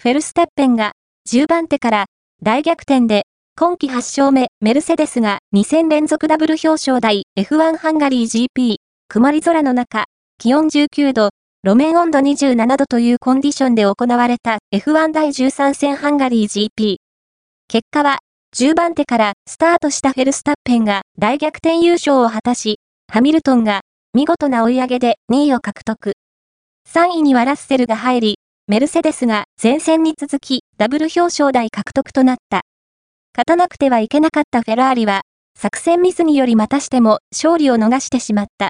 フェルスタッペンが10番手から大逆転で今季8勝目メルセデスが2戦連続ダブル表彰台 F1 ハンガリー GP 曇り空の中気温19度路面温度27度というコンディションで行われた F1 第13戦ハンガリー GP。結果は10番手からスタートしたフェルスタッペンが大逆転優勝を果たし、ハミルトンが見事な追い上げで2位を獲得。3位にはラッセルが入り、メルセデスが前線に続きダブル表彰台獲得となった。勝たなくてはいけなかったフェラーリは、作戦ミスによりまたしても勝利を逃してしまった。